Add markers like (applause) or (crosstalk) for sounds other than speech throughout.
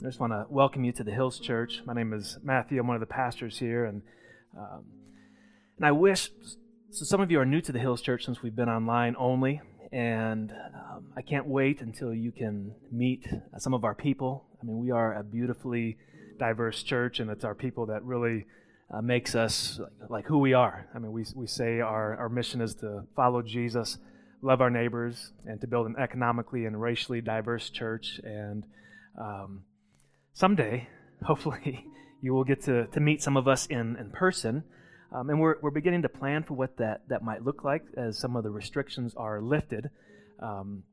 I just want to welcome you to the Hills Church. My name is Matthew. I'm one of the pastors here, and um, and I wish so. Some of you are new to the Hills Church since we've been online only, and um, I can't wait until you can meet some of our people. I mean, we are a beautifully diverse church, and it's our people that really uh, makes us like, like, who we are. I mean, we we say our our mission is to follow Jesus, love our neighbors, and to build an economically and racially diverse church, and um, someday, (laughs) hopefully, you will get to, to meet some of us in, in person. Um, and we're, we're beginning to plan for what that, that might look like as some of the restrictions are lifted. Um,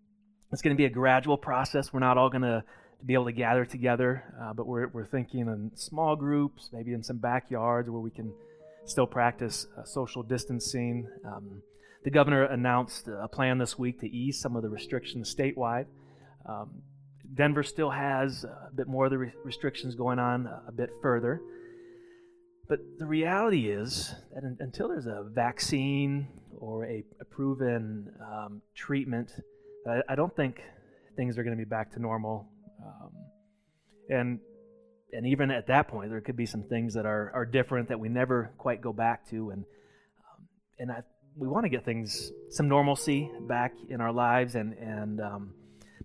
it's going to be a gradual process. We're not all going to be able to gather together, uh, but we're, we're thinking in small groups, maybe in some backyards where we can still practice uh, social distancing. Um, the governor announced a plan this week to ease some of the restrictions statewide. Um, Denver still has a bit more of the re- restrictions going on a bit further. But the reality is that in, until there's a vaccine or a, a proven um, treatment, I, I, don't think things are going to be back to normal. Um, and and even at that point, there could be some things that are, are different that we never quite go back to. And um, and I, we want to get things some normalcy back in our lives and and um,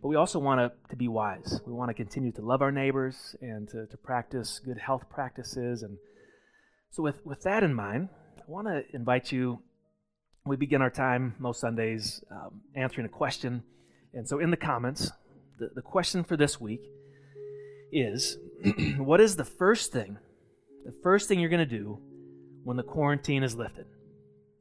but we also want to, to be wise. We want to continue to love our neighbors and to, to practice good health practices. And so, with, with that in mind, I want to invite you. We begin our time most Sundays um, answering a question. And so, in the comments, the, the question for this week is (clears throat) What is the first thing, the first thing you're going to do when the quarantine is lifted?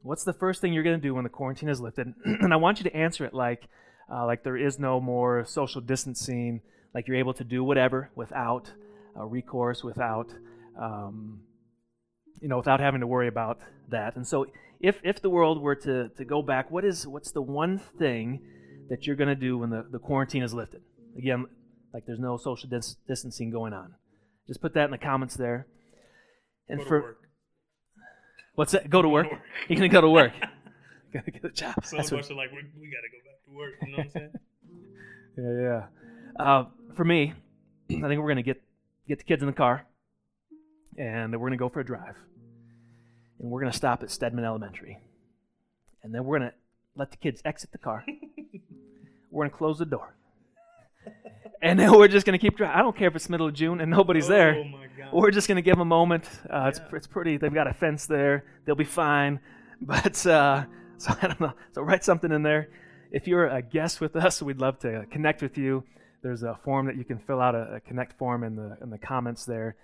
What's the first thing you're going to do when the quarantine is lifted? (clears throat) and I want you to answer it like, uh, like there is no more social distancing. Like you're able to do whatever without uh, recourse, without um, you know, without having to worry about that. And so, if if the world were to to go back, what is what's the one thing that you're going to do when the, the quarantine is lifted? Again, like there's no social dis- distancing going on. Just put that in the comments there. And for work. what's that? Go to work. You're gonna go to work. (laughs) (laughs) gotta get a job. So That's what, like we, we gotta go back to work. You know what I'm saying? (laughs) yeah, yeah. Uh, for me, (clears throat) I think we're gonna get get the kids in the car, and we're gonna go for a drive, and we're gonna stop at Stedman Elementary, and then we're gonna let the kids exit the car. (laughs) we're gonna close the door. and then we're just to keep driving. I don't care if it's middle of June and nobody's oh, there. We're just to give them a moment. Uh, yeah. it's, it's pretty. They've got a fence there. They'll be fine. But uh, so (laughs) I don't know. So write something in there. If you're a guest with us, we'd love to connect with you. There's a form that you can fill out, a, a connect form in the in the comments there.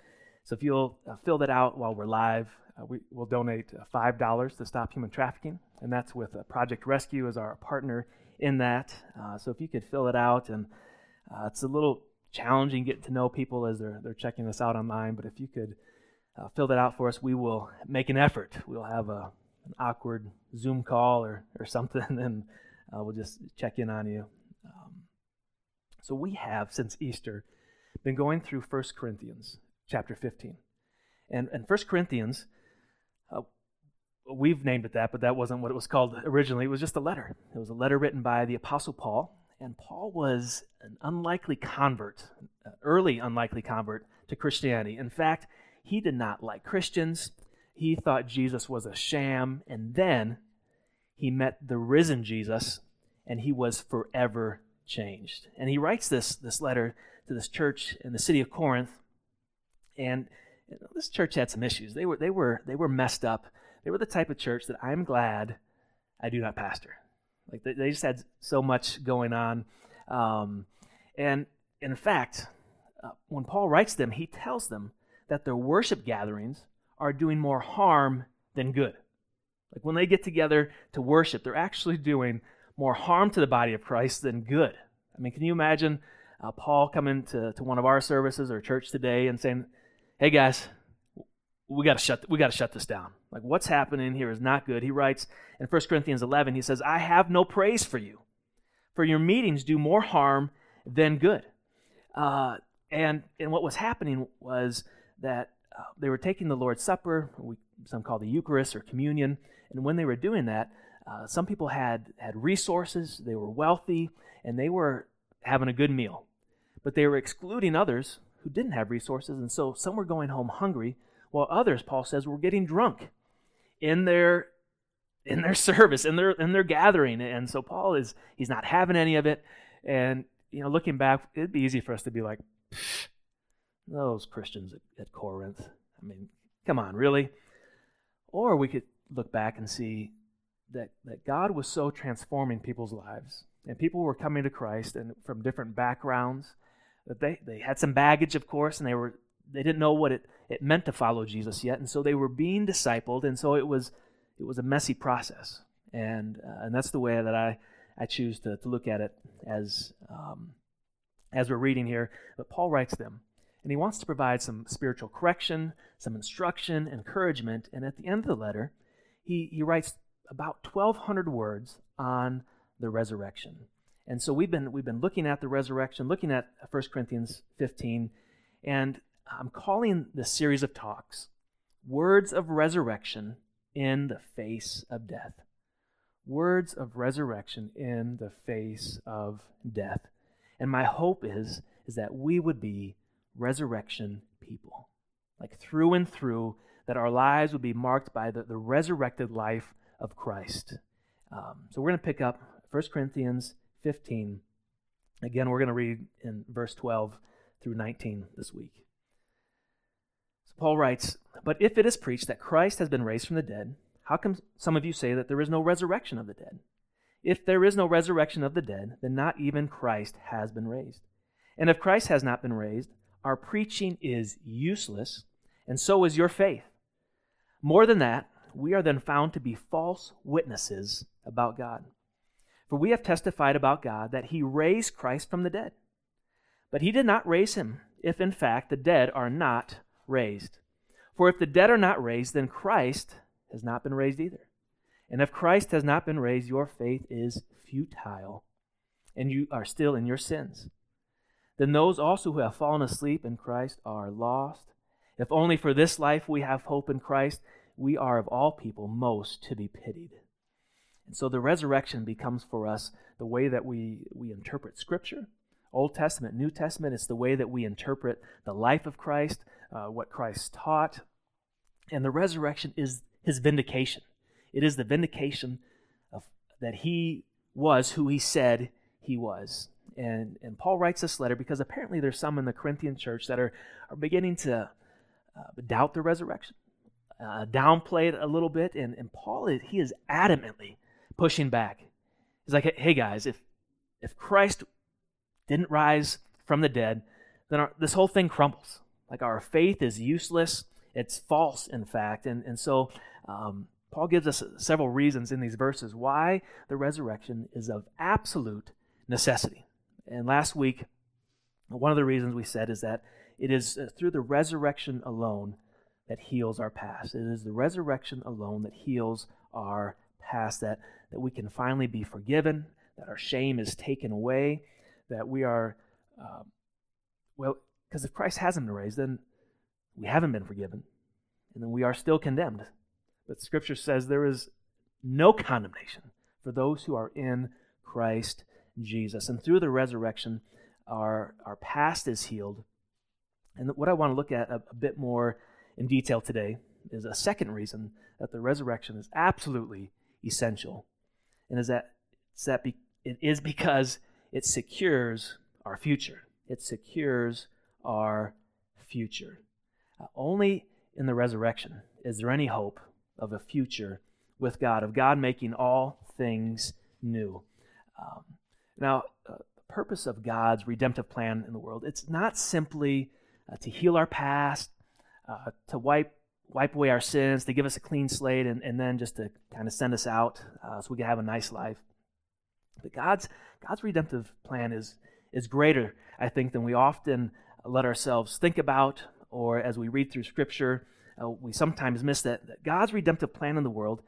So if you'll uh, fill that out while we're live, uh, we will donate uh, five dollars to stop human trafficking, and that's with uh, Project Rescue as our partner in that. Uh, so if you could fill it out, and uh, it's a little challenging getting to know people as they're they're checking this out online, but if you could fill that out for us, we will make an effort. We'll have a an awkward Zoom call or, or something, (laughs) and uh, we'll just check in on you. Um, so we have, since Easter, been going through 1 Corinthians chapter 15. And, and 1 Corinthians, uh, we've named it that, but that wasn't what it was called originally. It was just a letter. It was a letter written by the Apostle Paul. And Paul was an unlikely convert, an early unlikely convert to Christianity. In fact, he did not like Christians he thought Jesus was a sham, and then he met the risen Jesus, and he was forever changed. And he writes this, this letter to this church in the city of Corinth, and this church had some issues. They were, they were, they were messed up. They were the type of church that I'm glad I do not pastor. Like they, they just had so much going on, um, and in fact, uh, when Paul writes them, he tells them that their worship gatherings are doing more harm than good. Like when they get together to worship, they're actually doing more harm to the body of Christ than good. I mean, can you imagine uh, Paul coming to, to one of our services or church today and saying, "Hey guys, we got to shut we got to shut this down. Like what's happening here is not good." He writes in 1 Corinthians 11, he says, "I have no praise for you, for your meetings do more harm than good." Uh, and and what was happening was that uh, they were taking the Lord's Supper, we, some call the Eucharist or communion, and when they were doing that, uh, some people had, had resources, they were wealthy, and they were having a good meal. But they were excluding others who didn't have resources, and so some were going home hungry, while others, Paul says, were getting drunk in their in their (laughs) service, in their in their gathering. And so Paul is he's not having any of it. And you know, looking back, it'd be easy for us to be like, those Christians at, at Corinth. I mean, come on, really? Or we could look back and see that, that God was so transforming people's lives. And people were coming to Christ and from different backgrounds. That they, they had some baggage, of course, and they were they didn't know what it, it meant to follow Jesus yet. And so they were being discipled, and so it was it was a messy process. And uh, and that's the way that I, I choose to, to look at it as um, as we're reading here. But Paul writes them and he wants to provide some spiritual correction, some instruction, encouragement. And at the end of the letter, he, he writes about 1,200 words on the resurrection. And so we've been, we've been looking at the resurrection, looking at 1 Corinthians 15, and I'm calling this series of talks Words of Resurrection in the Face of Death. Words of resurrection in the face of death. And my hope is, is that we would be resurrection people. Like through and through, that our lives would be marked by the, the resurrected life of Christ. Um, so we're going to pick up 1 Corinthians 15. Again, we're going to read in verse 12 through 19 this week. So Paul writes, But if it is preached that Christ has been raised from the dead, how come some of you say that there is no resurrection of the dead? If there is no resurrection of the dead, then not even Christ has been raised. And if Christ has not been raised, our preaching is useless, and so is your faith. More than that, we are then found to be false witnesses about God. For we have testified about God that he raised Christ from the dead. But he did not raise him, if in fact the dead are not raised. For if the dead are not raised, then Christ has not been raised either. And if Christ has not been raised, your faith is futile, and you are still in your sins then those also who have fallen asleep in Christ are lost. If only for this life we have hope in Christ, we are of all people most to be pitied. And so the resurrection becomes for us the way that we, we interpret Scripture. Old Testament, New Testament, it's the way that we interpret the life of Christ, uh, what Christ taught. And the resurrection is his vindication. It is the vindication of that he was who he said he was. And, and Paul writes this letter because apparently there's some in the Corinthian church that are, are beginning to uh, doubt the resurrection, uh, downplay it a little bit. And, and Paul, is, he is adamantly pushing back. He's like, hey guys, if, if Christ didn't rise from the dead, then our, this whole thing crumbles. Like our faith is useless. It's false, in fact. And, and so um, Paul gives us several reasons in these verses why the resurrection is of absolute necessity. And last week, one of the reasons we said is that it is uh, through the resurrection alone that heals our past. It is the resurrection alone that heals our past, that, that we can finally be forgiven, that our shame is taken away, that we are, uh, well, because if Christ hasn't been raised, then we haven't been forgiven, and then we are still condemned. But Scripture says there is no condemnation for those who are in Christ Jesus. And through the resurrection, our, our past is healed. And what I want to look at a, a bit more in detail today is a second reason that the resurrection is absolutely essential. And is that, it's that be, it is because it secures our future. It secures our future. Uh, only in the resurrection is there any hope of a future with God, of God making all things new. Um, now, uh, the purpose of God's redemptive plan in the world, it's not simply uh, to heal our past, uh, to wipe wipe away our sins, to give us a clean slate, and, and then just to kind of send us out uh, so we can have a nice life. But God's God's redemptive plan is is greater, I think, than we often let ourselves think about, or as we read through Scripture, uh, we sometimes miss that, that God's redemptive plan in the world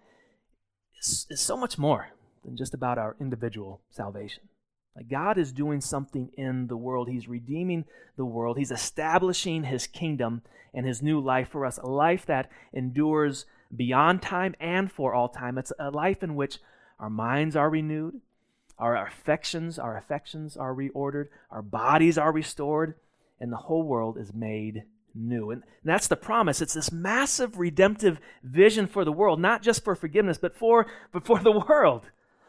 is, is so much more than just about our individual salvation. Like God is doing something in the world. He's redeeming the world. He's establishing his kingdom and his new life for us, a life that endures beyond time and for all time. It's a life in which our minds are renewed, our affections, our affections are reordered, our bodies are restored. and the whole world is made new. And that's the promise. It's this massive redemptive vision for the world, not just for forgiveness, but for, but (laughs) for the world.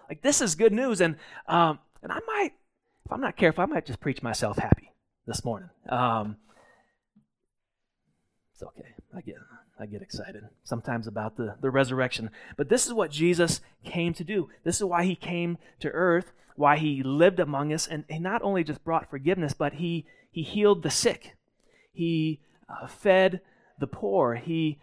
Like, this is good news. And, um, and I might, if I'm not careful, I might just preach myself happy this morning. Um, it's okay. I get, I get excited sometimes about the, the resurrection. But this is what Jesus came to do. This is why he came to earth, why he lived among us. And he not only just brought forgiveness, but he, he healed the sick. He uh, fed the poor. He,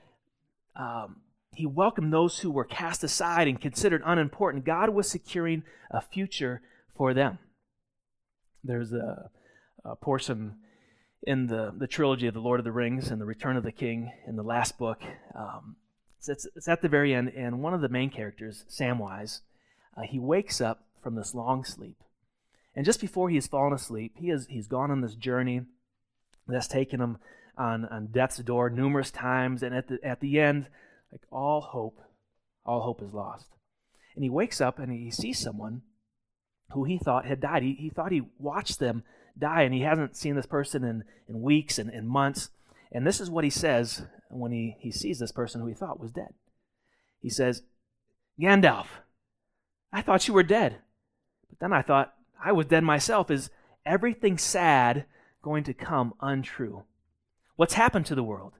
um, he welcomed those who were cast aside and considered unimportant. God was securing a future for them. There's a, a portion in the, the trilogy of The Lord of the Rings and The Return of the King in the last book. Um, it's, it's, at the very end, and one of the main characters, Samwise, uh, he wakes up from this long sleep. And just before he has fallen asleep, he has, he's gone on this journey that's taken him on, on death's door numerous times. And at the, at the end, like all hope, all hope is lost. And he wakes up and he sees someone who he thought had died. He, he thought he watched them die, and he hasn't seen this person in, in weeks and, and months. And this is what he says when he, he sees this person who he thought was dead. He says, Gandalf, I thought you were dead. But then I thought I was dead myself. Is everything sad going to come untrue? What's happened to the world?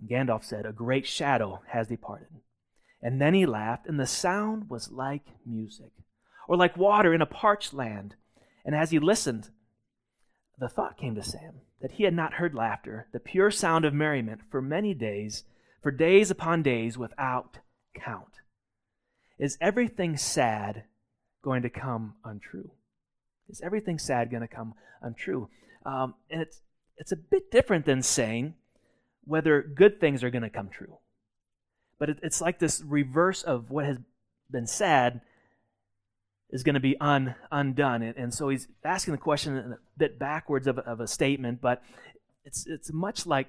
And Gandalf said, A great shadow has departed. And then he laughed, and the sound was like music, or like water in a parched land. And as he listened, the thought came to Sam that he had not heard laughter, the pure sound of merriment, for many days, for days upon days without count. Is everything sad going to come untrue? Is everything sad going to come untrue? Um, and it's it's a bit different than saying whether good things are going to come true. But it, it's like this reverse of what has been said is going to be un, undone. And, and, so he's asking the question a bit backwards of, of a statement, but it's, it's much like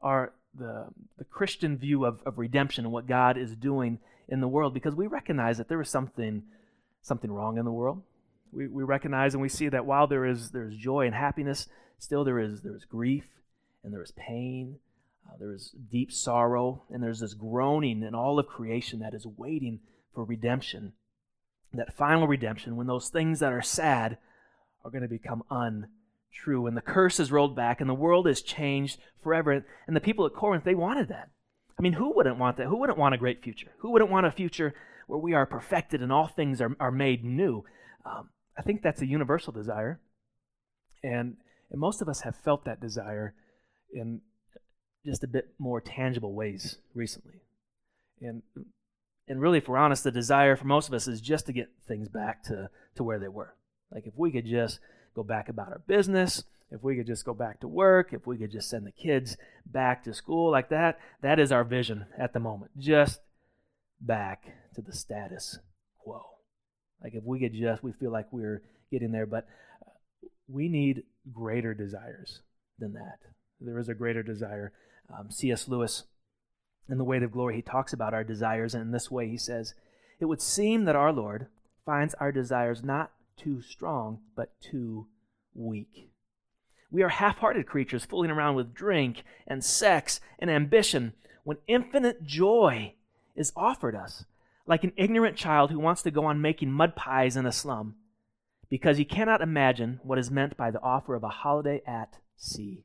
our, the, the Christian view of, of redemption and what God is doing in the world because we recognize that there is something, something wrong in the world. We, we recognize and we see that while there is, there is joy and happiness, still there is, there is grief and there is pain. Uh, there is deep sorrow, and there's this groaning in all of creation that is waiting for redemption. That final redemption, when those things that are sad are going to become untrue, and the curse is rolled back, and the world is changed forever. And the people at Corinth, they wanted that. I mean, who wouldn't want that? Who wouldn't want a great future? Who wouldn't want a future where we are perfected and all things are, are made new? Um, I think that's a universal desire. And and most of us have felt that desire in just a bit more tangible ways recently. And and really, if we're honest, the desire for most of us is just to get things back to, to where they were. Like if we could just go back about our business, if we could just go back to work, if we could just send the kids back to school like that, that is our vision at the moment. Just back to the status quo. Like if we could just, we feel like we're getting there, but we need greater desires than that. There is a greater desire. Um, C.S. Lewis, in The Weight of Glory, he talks about our desires, and in this way he says, It would seem that our Lord finds our desires not too strong, but too weak. We are half hearted creatures fooling around with drink and sex and ambition when infinite joy is offered us, like an ignorant child who wants to go on making mud pies in a slum because he cannot imagine what is meant by the offer of a holiday at sea.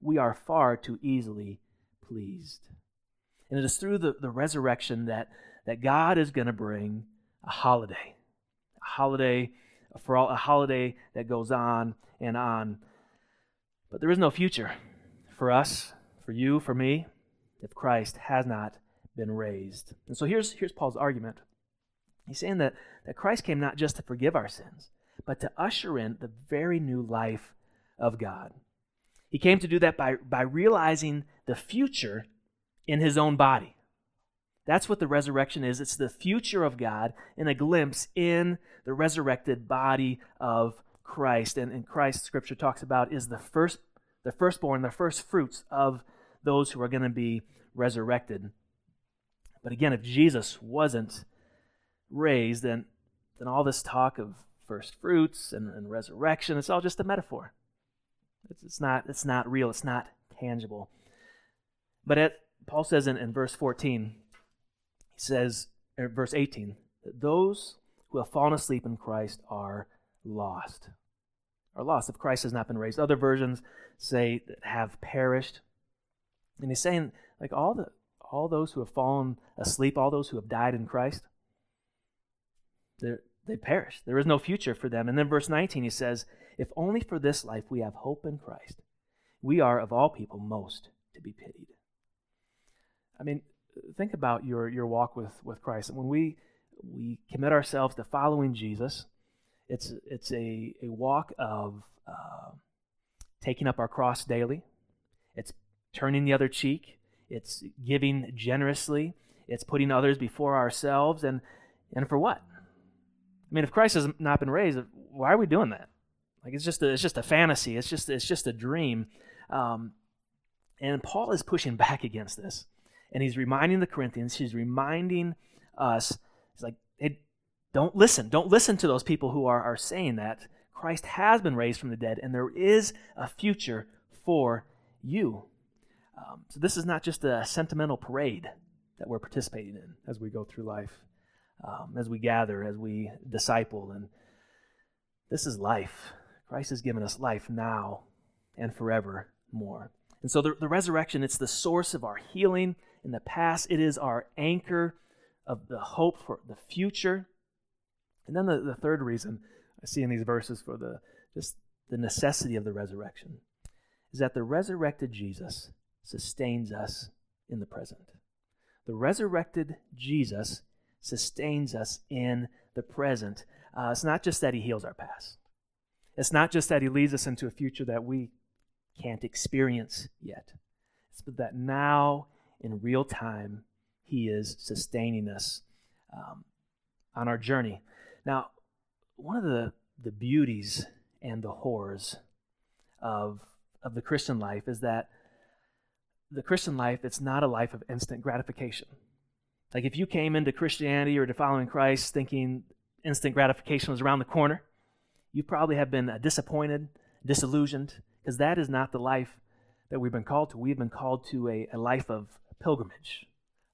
We are far too easily pleased. And it is through the, the resurrection that, that God is going to bring a holiday. A holiday for all, a holiday that goes on and on. But there is no future for us, for you, for me, if Christ has not been raised. And so here's, here's Paul's argument. He's saying that, that Christ came not just to forgive our sins, but to usher in the very new life of God. He came to do that by, by realizing the future in his own body. That's what the resurrection is. It's the future of God in a glimpse in the resurrected body of Christ. And, and Christ, Scripture talks about, is the first, the firstborn, the first fruits of those who are going to be resurrected. But again, if Jesus wasn't raised, then, then all this talk of first fruits and, and resurrection, it's all just a metaphor. It's, it's, not, it's not real, it's not tangible. But at, Paul says in, in verse 14, he says, or verse 18, that those who have fallen asleep in Christ are lost. Are lost if Christ has not been raised. Other versions say that have perished. And he's saying, like all the all those who have fallen asleep, all those who have died in Christ, they perish. There is no future for them. And then verse 19 he says, If only for this life we have hope in Christ, we are of all people most to be pitied. I mean, think about your, your walk with, with Christ. When we we commit ourselves to following Jesus, it's, it's a, a walk of uh, taking up our cross daily, it's turning the other cheek, it's giving generously, it's putting others before ourselves. And, and for what? I mean, if Christ has not been raised, why are we doing that? Like it's just a, it's just a fantasy. It's just it's just a dream. Um, and Paul is pushing back (laughs) against this, and he's reminding the Corinthians. He's reminding us. He's like, hey, don't listen. Don't listen to those people who are are saying that Christ has been raised from the dead, and there is a future for you. Um, so this is not just a sentimental parade that we're participating in as we go through life um, as we gather, as we disciple. And this is life. Christ has given us life now and forevermore. And so the, the resurrection, it's the source of our healing in the past, it is our anchor of the hope for the future. And then the, the third reason I see in these verses for the just the necessity of the resurrection is that the resurrected Jesus sustains us in the present. The resurrected Jesus sustains us in the present. Uh, it's not just that He heals our past, it's not just that He leads us into a future that we can't experience yet. It's that now, in real time, He is sustaining us um, on our journey. Now, one of the, the beauties and the horrors of, of the Christian life is that the Christian life, it's not a life of instant gratification. Like if you came into Christianity or to following Christ thinking instant gratification was around the corner, you probably have been uh, disappointed, disillusioned, because that is not the life that we've been called to. We've been called to a, a life of pilgrimage,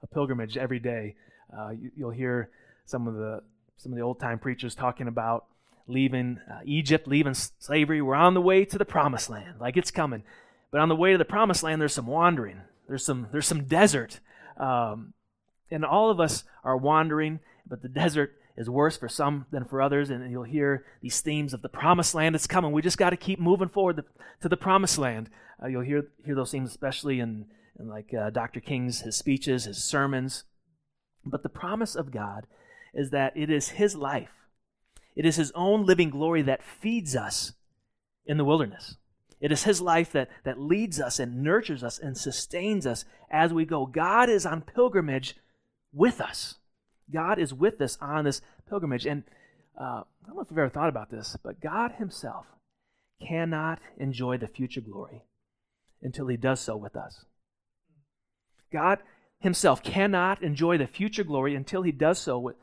a pilgrimage every day. Uh, you, will hear some of the some of the old time preachers talking about leaving uh, Egypt, leaving slavery. We're on the way to the promised land, like it's coming. But on the way to the promised land, there's some wandering. There's some there's some desert. Um, and all of us are wandering, but the desert is worse for some than for others. And you'll hear these themes of the promised land that's coming. We just got to keep moving forward to the promised land. Uh, you'll hear, hear those themes, especially in, in like uh, Dr. King's his speeches, his sermons. But the promise of God is that it is his life, it is his own living glory that feeds us in the wilderness. It is His life that, that leads us and nurtures us and sustains us as we go. God is on pilgrimage with us. God is with us on this pilgrimage. And uh, I don't know if you've ever thought about this, but God Himself cannot enjoy the future glory until He does so with us. God Himself cannot enjoy the future glory until He does so with,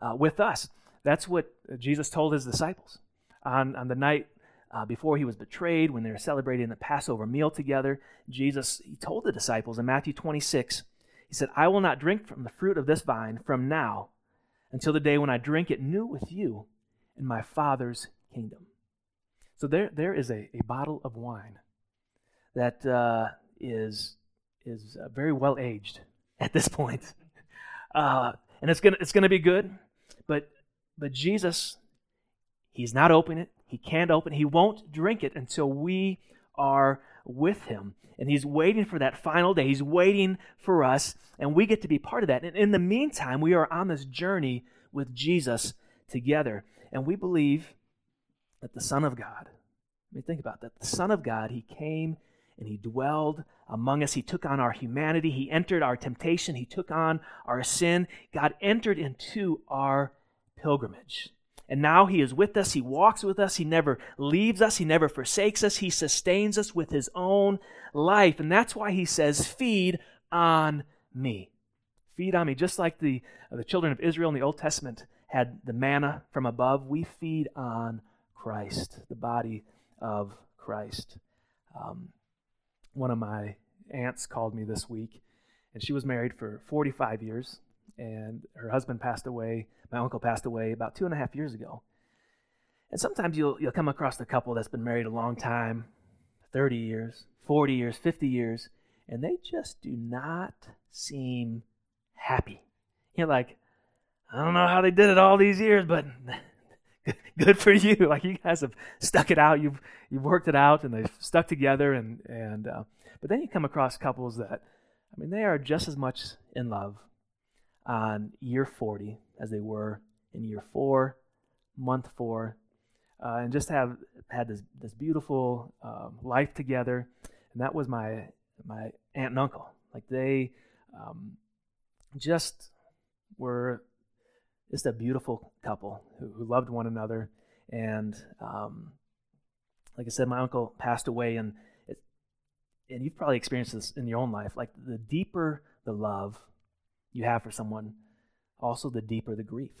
uh, with us. That's what Jesus told His disciples on, on the night uh, before He was betrayed, when they were celebrating the Passover meal together. Jesus, He told the disciples in Matthew 26, he said, I will not drink from the fruit of this vine from now until the day when I drink it new with you in my Father's kingdom. So there, there is a, a bottle of wine that uh, is is uh, very well aged (laughs) at this point, uh, and it's gonna it's gonna be good. But but Jesus, he's not opening it. He can't open. He won't drink it until we are with him and he's waiting for that final day. He's waiting for us, and we get to be part of that. And in the meantime, we are on this journey with Jesus together. And we believe that the Son of God, I mean, think about that. The Son of God, he came and he dwelled among us. He took on our humanity. He entered our temptation. He took on our sin. God entered into our pilgrimage. And now he is with us. He walks with us. He never leaves us. He never forsakes us. He sustains us with his own life. And that's why he says, Feed on me. Feed on me. Just like the, uh, the children of Israel in the Old Testament had the manna from above, we feed on Christ, the body of Christ. Um, one of my aunts called me this week, and she was married for 45 years, and her husband passed away. My uncle passed away about two and a half years ago. And sometimes you'll, you'll come across a couple that's been married a long time 30 years, 40 years, 50 years, and they just do not seem happy. You're like, I don't know how they did it all these years, but good for you. (laughs) Like you guys have stuck it out. You've you've worked it out, and they've stuck together. And and uh, but then you come across couples that, I mean, they are just as much in love on year 40 as they were in year four, month four, uh, and just have had this this beautiful um, life together. And that was my my aunt and uncle. Like they um, just were just a beautiful couple who, who loved one another. And um, like I said, my uncle passed away, and it, and you've probably experienced this in your own life. Like the deeper the love you have for someone, also the deeper the grief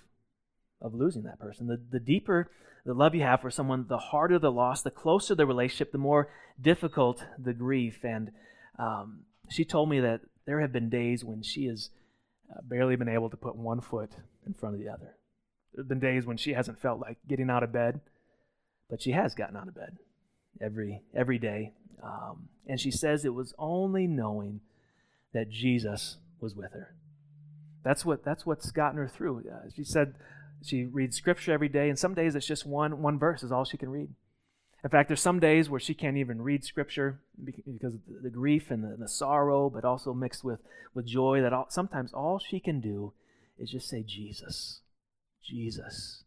of losing that person. The, the deeper the love you have for someone, the harder the loss, the closer the relationship, the more difficult the grief. And um, she told me that there have been days when she has uh, barely been able to put one foot in front of the other. There have been days when she hasn't felt like getting out of bed, but she has gotten out of bed every every day. Um, and she says it was only knowing that Jesus was with her. That's what that's what's gotten her through. Uh, she said she reads scripture every day, and some days it's just one one verse is all she can read. In fact, there's some days where she can't even read scripture because of the grief and the, the sorrow, but also mixed with, with joy. That all, sometimes all she can do is just say, Jesus, Jesus,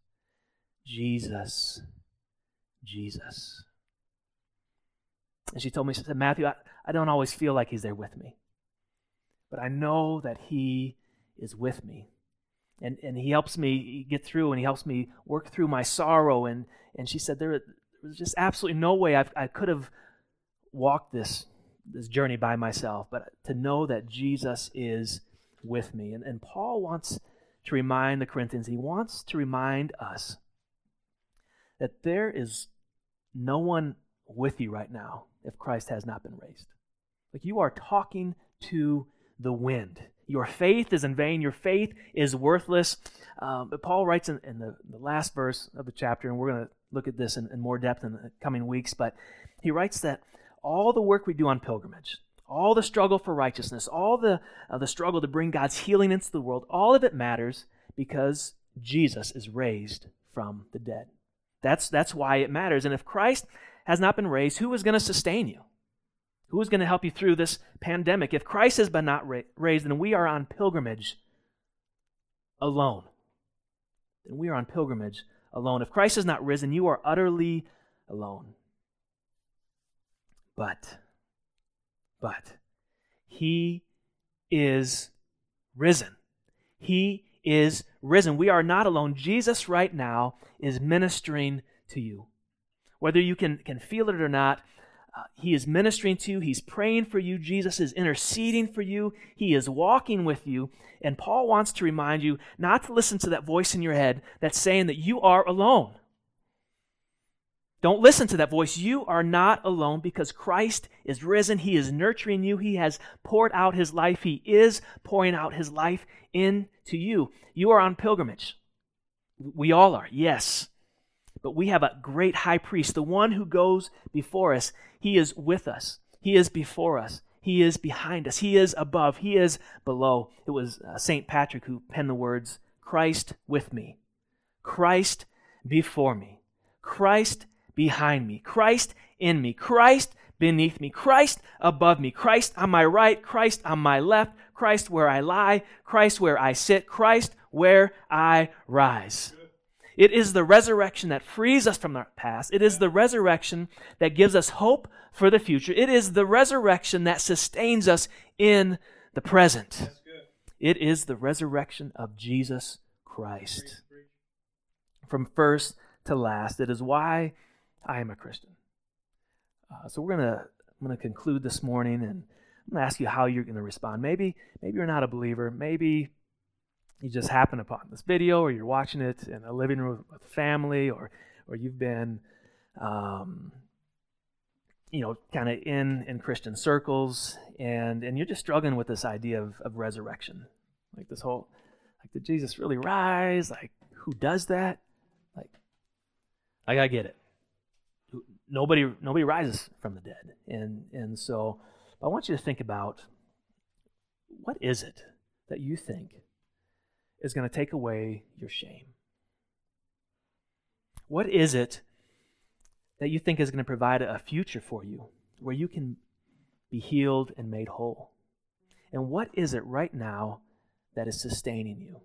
Jesus, Jesus. And she told me, she said, Matthew, I, I don't always feel like he's there with me, but I know that he is with me and, and he helps me get through and he helps me work through my sorrow. And, and she said, there was just absolutely no way I've, I could have walked this, this journey by myself, but to know that Jesus is with me. And, and Paul wants to remind the Corinthians, he wants to remind us that there is no one with you right now if Christ has not been raised. Like you are talking to the wind. Your faith is in vain. Your faith is worthless. Um, but Paul writes in, in the, the, last verse of the chapter, and we're going to look at this in, in more depth in the coming weeks, but he writes that all the work we do on pilgrimage, all the struggle for righteousness, all the, uh, the struggle to bring God's healing into the world, all of it matters because Jesus is raised from the dead. That's, that's why it matters. And if Christ has not been raised, who is going to sustain you? Who is going to help you through this pandemic? If Christ has been not ra- raised, then we are on pilgrimage alone. Then we are on pilgrimage alone. If Christ has not risen, you are utterly alone. But, but, He is risen. He is risen. We are not alone. Jesus, right now, is ministering to you. Whether you can, can feel it or not, uh, he is ministering to you. He's praying for you. Jesus is interceding for you. He is walking with you. And Paul wants to remind you not to listen to that voice in your head that's saying that you are alone. Don't listen to that voice. You are not alone because Christ is risen. He is nurturing you. He has poured out his life. He is pouring out his life into you. You are on pilgrimage. We all are, yes. But we have a great high priest, the one who goes before us. He is with us, He is before us, He is behind us, He is above, He is below. It was uh, St. Patrick who penned the words Christ with me, Christ before me, Christ behind me, Christ in me, Christ beneath me, Christ above me, Christ on my right, Christ on my left, Christ where I lie, Christ where I sit, Christ where I rise. It is the resurrection that frees us from our past. It is the resurrection that gives us hope for the future. It is the resurrection that sustains us in the present. It is the resurrection of Jesus Christ. From first to last. It is why I am a Christian. Uh, so we're gonna I'm gonna conclude this morning, and I'm gonna ask you how you're gonna respond. Maybe maybe you're not a believer. Maybe you just happen upon this video or you're watching it in a living room with family or, or you've been um, you know, kind of in in Christian circles, and and you're just struggling with this idea of, of resurrection, like this whole, like, did Jesus really rise? Like, who does that? Like, like I get it. Nobody nobody rises from the dead, and and so I want you to think about what is it that you think is going to take away your shame? What is it that you think is going to provide a future for you where you can be healed and made whole? And what is it right now that is sustaining you?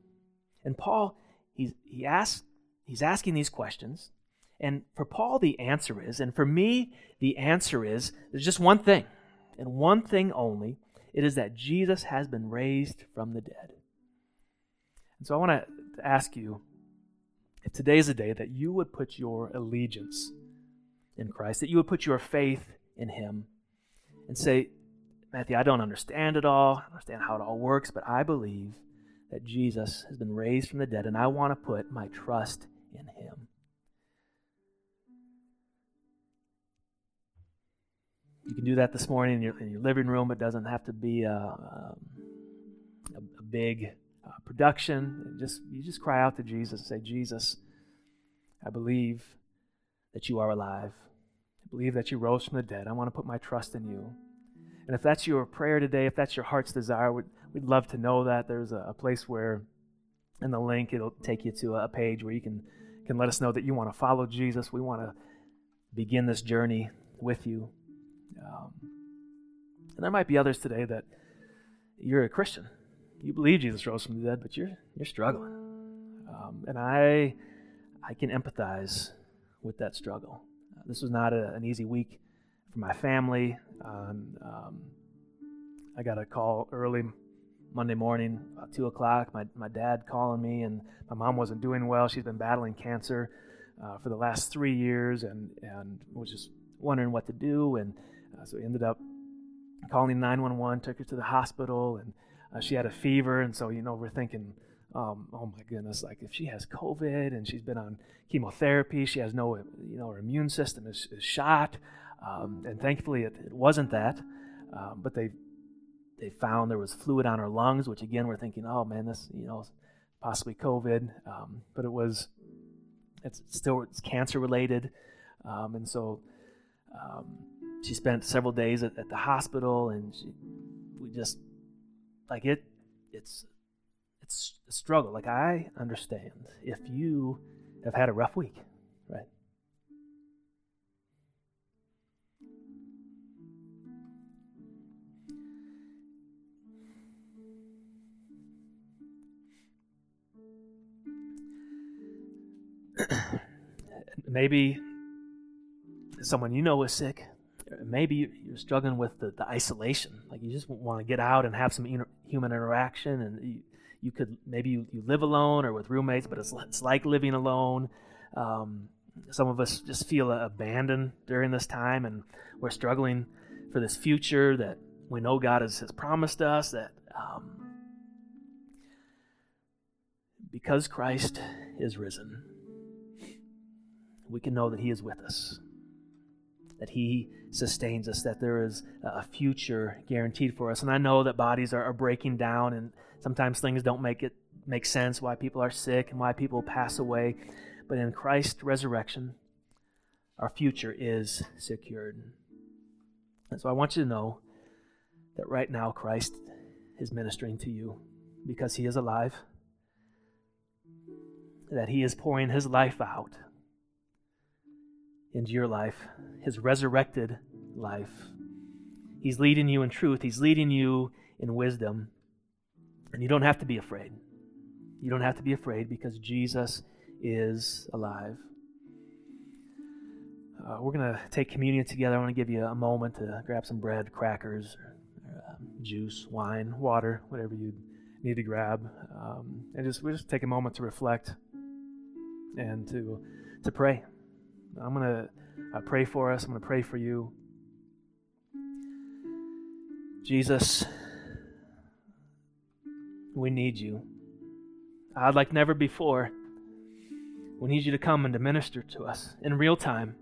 And Paul, he's, he asks, he's asking these questions. And for Paul, the answer is, and for me, the answer is there's just one thing, and one thing only. It is that Jesus has been raised from the dead. And so I want to ask you if today is a day that you would put your allegiance in Christ, that you would put your faith in Him and say, Matthew, I don't understand it all, I don't understand how it all works, but I believe that Jesus has been raised from the dead, and I want to put my trust in Him. Can do that this morning in your, in your living room. It doesn't have to be a, um, a, a big uh, production. Just you just cry out to Jesus and say, Jesus, I believe that you are alive. I believe that you rose from the dead. I want to put my trust in you. And if that's your prayer today, if that's your heart's desire, we'd, we'd love to know that. There's a, a place where in the link it'll take you to a page where you can can let us know that you want to follow Jesus. We want to begin this journey with you. Um, and there might be others today that you're a Christian you believe Jesus rose from the dead, but you're you're struggling. Um, and I I can empathize with that struggle. Uh, this was not a, an easy week for my family. Um, um, I got a call early Monday morning, about two o'clock. My my dad calling me, and my mom wasn't doing well. She's been battling cancer uh, for the last three years, and and was just wondering what to do. And uh, so we ended up calling 911, took her to the hospital, and uh, she had a fever, and so you know we're thinking, um, oh my goodness, like if she has COVID and she's been on chemotherapy, she has no, you know, her immune system is, is shot. Um, and thankfully, it, it wasn't that. Um, but they they found there was fluid on her lungs, which again we're thinking, oh man, this you know possibly COVID. Um, but it was it's still it's cancer related, um, and so um, she spent several days at, at the hospital, and she, we just like it it's it's a struggle. Like i understand if you have had a rough week right? (clears throat) Maybe someone you know is sick maybe you're struggling with the, the isolation. Like you just want to get out and have some inter- human interaction, and you, you could maybe you, you, live alone or with roommates, but it's, it's like living alone. Um, some of us just feel abandoned during this time, and we're struggling for this future that we know God has, has promised us. That um, because Christ is risen, we can know that He is with us that He sustains us, that there is a future guaranteed for us. And I know that bodies are, are breaking down, and sometimes things don't make it make sense why people are sick and why people pass away. But in Christ's resurrection, our future is secured. And so I want you to know that right now Christ is ministering to you because he is alive, that he is pouring his life out into your life, his resurrected life. He's leading you in truth, he's leading you in wisdom. And you don't have to be afraid. You don't have to be afraid because Jesus is alive. Uh, we're going to take communion together. I want to give you a moment to grab some bread, crackers, or, uh, juice, wine, water, whatever you need to grab, um, and just we just take a moment to reflect and to to pray. I'm going to uh, pray for us. I'm going to pray for you. Jesus, we need you. I'd like never before. We need you to come and to minister to us in real time.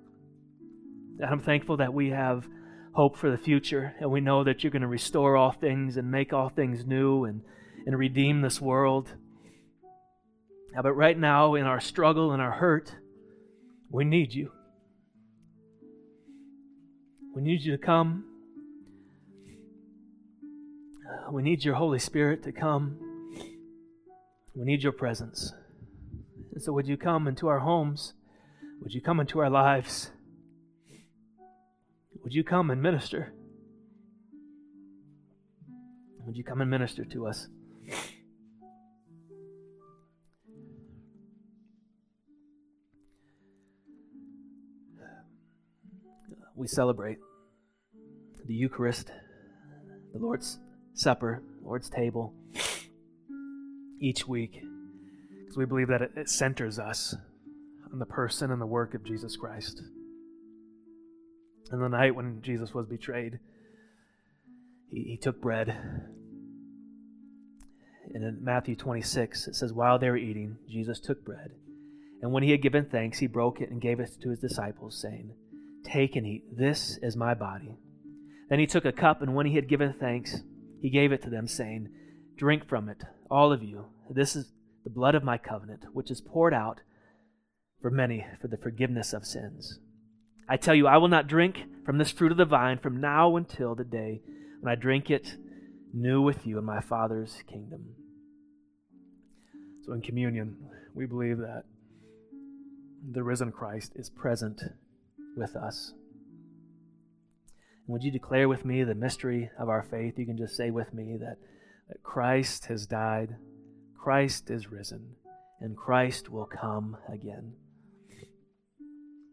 And I'm thankful that we have hope for the future, and we know that you're going to restore all things and make all things new and, and redeem this world. Yeah, but right now, in our struggle and our hurt, we need you. We need you to come. We need your Holy Spirit to come. We need your presence. And so, would you come into our homes? Would you come into our lives? Would you come and minister? Would you come and minister to us? We celebrate the Eucharist, the Lord's Supper, Lord's table each week because we believe that it, it centers us on the person and the work of Jesus Christ. And the night when Jesus was betrayed, he, he took bread. And in Matthew 26, it says, While they were eating, Jesus took bread. And when he had given thanks, he broke it and gave it to his disciples, saying, Take and eat. This is my body. Then he took a cup, and when he had given thanks, he gave it to them, saying, Drink from it, all of you. This is the blood of my covenant, which is poured out for many for the forgiveness of sins. I tell you, I will not drink from this fruit of the vine from now until the day when I drink it new with you in my Father's kingdom. So in communion, we believe that the risen Christ is present with us. And would you declare with me the mystery of our faith? You can just say with me that, that Christ has died, Christ is risen, and Christ will come again.